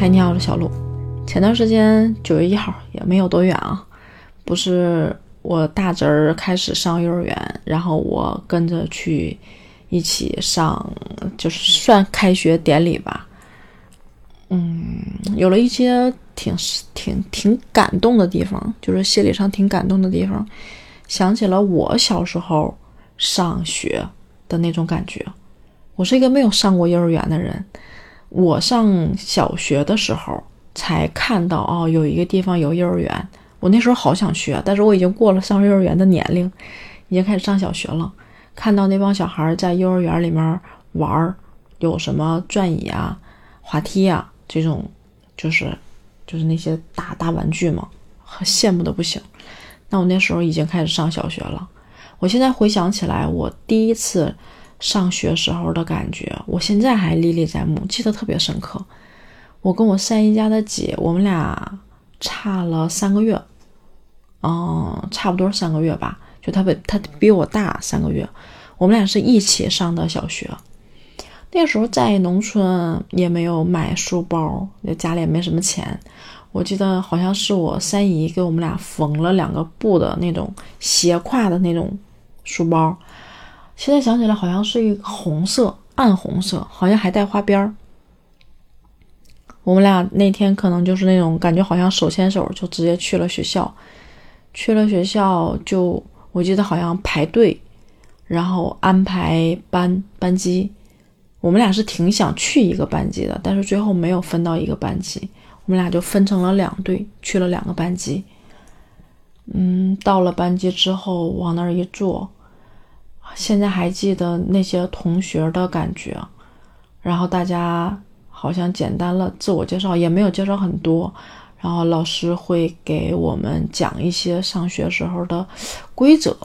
嗨，你好，小鹿。前段时间九月一号也没有多远啊，不是我大侄儿开始上幼儿园，然后我跟着去一起上，就是算开学典礼吧。嗯，有了一些挺挺挺感动的地方，就是心理上挺感动的地方，想起了我小时候上学的那种感觉。我是一个没有上过幼儿园的人，我上小学的时候才看到哦，有一个地方有幼儿园。我那时候好想去啊，但是我已经过了上幼儿园的年龄，已经开始上小学了。看到那帮小孩在幼儿园里面玩儿，有什么转椅啊、滑梯啊。这种就是就是那些大大玩具嘛，羡慕的不行。那我那时候已经开始上小学了。我现在回想起来，我第一次上学时候的感觉，我现在还历历在目，记得特别深刻。我跟我三姨家的姐，我们俩差了三个月，嗯，差不多三个月吧。就她比她比我大三个月，我们俩是一起上的小学。那时候在农村也没有买书包，家里也没什么钱。我记得好像是我三姨给我们俩缝了两个布的那种斜挎的那种书包。现在想起来，好像是一个红色，暗红色，好像还带花边儿。我们俩那天可能就是那种感觉，好像手牵手就直接去了学校。去了学校就我记得好像排队，然后安排班班级。我们俩是挺想去一个班级的，但是最后没有分到一个班级，我们俩就分成了两队，去了两个班级。嗯，到了班级之后，往那儿一坐，现在还记得那些同学的感觉。然后大家好像简单了自我介绍，也没有介绍很多。然后老师会给我们讲一些上学时候的规则。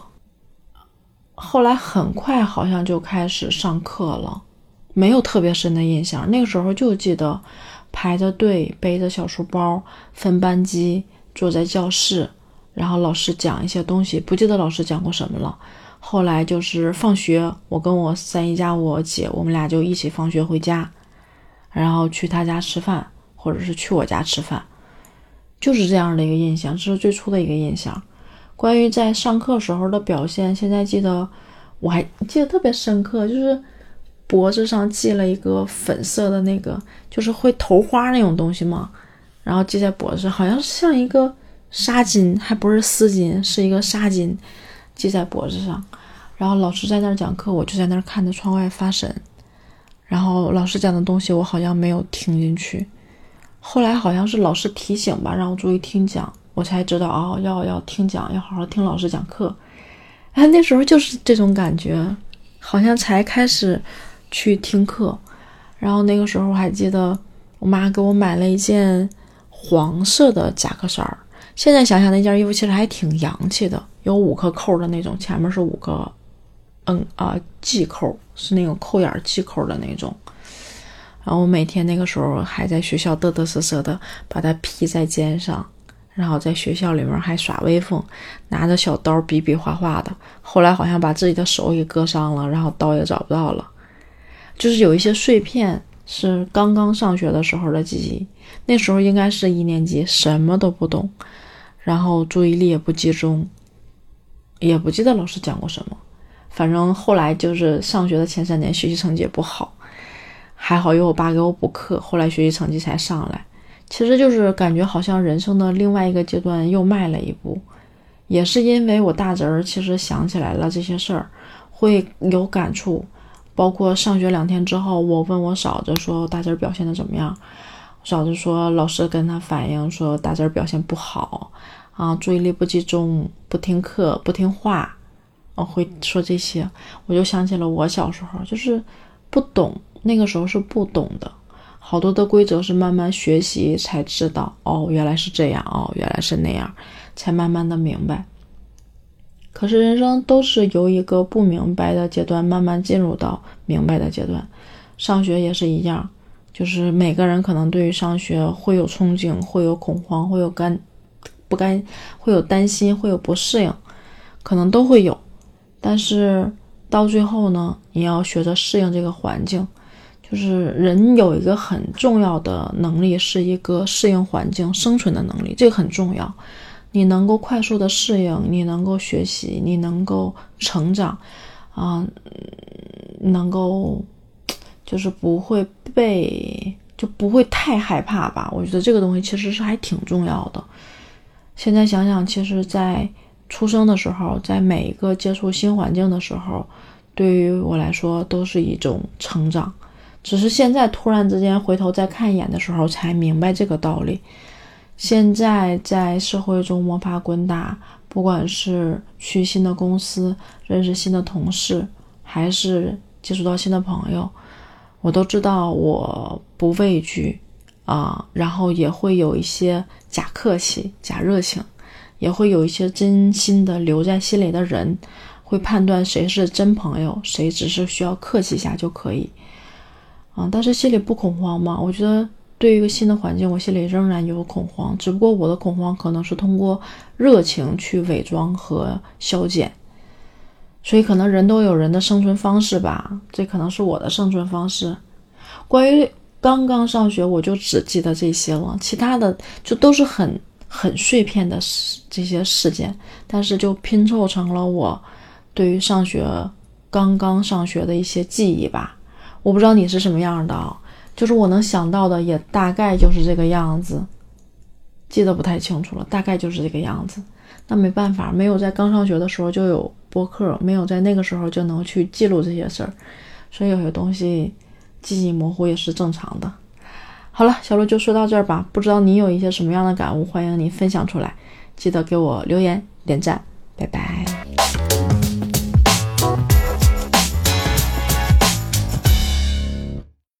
后来很快好像就开始上课了。没有特别深的印象，那个时候就记得排着队，背着小书包，分班级，坐在教室，然后老师讲一些东西，不记得老师讲过什么了。后来就是放学，我跟我三姨家我姐，我们俩就一起放学回家，然后去她家吃饭，或者是去我家吃饭，就是这样的一个印象，这是最初的一个印象。关于在上课时候的表现，现在记得我还记得特别深刻，就是。脖子上系了一个粉色的那个，就是会头花那种东西嘛，然后系在脖子上，好像像一个纱巾，还不是丝巾，是一个纱巾，系在脖子上。然后老师在那儿讲课，我就在那儿看着窗外发神。然后老师讲的东西我好像没有听进去，后来好像是老师提醒吧，让我注意听讲，我才知道哦，要要听讲，要好好听老师讲课。哎，那时候就是这种感觉，好像才开始。去听课，然后那个时候我还记得，我妈给我买了一件黄色的夹克衫儿。现在想想那件衣服其实还挺洋气的，有五颗扣的那种，前面是五个，嗯啊系扣，是那种扣眼系扣的那种。然后我每天那个时候还在学校嘚嘚瑟瑟的把它披在肩上，然后在学校里面还耍威风，拿着小刀比比划划的。后来好像把自己的手给割伤了，然后刀也找不到了。就是有一些碎片是刚刚上学的时候的记忆，那时候应该是一年级，什么都不懂，然后注意力也不集中，也不记得老师讲过什么。反正后来就是上学的前三年学习成绩也不好，还好有我爸给我补课，后来学习成绩才上来。其实就是感觉好像人生的另外一个阶段又迈了一步，也是因为我大侄儿其实想起来了这些事儿，会有感触。包括上学两天之后，我问我嫂子说大侄儿表现的怎么样？嫂子说老师跟他反映说大侄儿表现不好啊，注意力不集中，不听课，不听话，我会说这些。我就想起了我小时候，就是不懂，那个时候是不懂的，好多的规则是慢慢学习才知道，哦，原来是这样，哦，原来是那样，才慢慢的明白。可是人生都是由一个不明白的阶段慢慢进入到明白的阶段，上学也是一样，就是每个人可能对于上学会有憧憬，会有恐慌，会有干不甘，会有担心，会有不适应，可能都会有。但是到最后呢，你要学着适应这个环境，就是人有一个很重要的能力，是一个适应环境、生存的能力，这个很重要。你能够快速的适应，你能够学习，你能够成长，啊，能够就是不会被就不会太害怕吧？我觉得这个东西其实是还挺重要的。现在想想，其实，在出生的时候，在每一个接触新环境的时候，对于我来说都是一种成长。只是现在突然之间回头再看一眼的时候，才明白这个道理。现在在社会中摸爬滚打，不管是去新的公司认识新的同事，还是接触到新的朋友，我都知道我不畏惧啊，然后也会有一些假客气、假热情，也会有一些真心的留在心里的人，会判断谁是真朋友，谁只是需要客气一下就可以。啊，但是心里不恐慌吗？我觉得对于一个新的环境，我心里仍然有恐慌，只不过我的恐慌可能是通过热情去伪装和消减。所以可能人都有人的生存方式吧，这可能是我的生存方式。关于刚刚上学，我就只记得这些了，其他的就都是很很碎片的事这些事件，但是就拼凑成了我对于上学刚刚上学的一些记忆吧。我不知道你是什么样的，就是我能想到的也大概就是这个样子，记得不太清楚了，大概就是这个样子。那没办法，没有在刚上学的时候就有播客，没有在那个时候就能去记录这些事儿，所以有些东西记忆模糊也是正常的。好了，小鹿就说到这儿吧，不知道你有一些什么样的感悟，欢迎你分享出来，记得给我留言点赞，拜拜。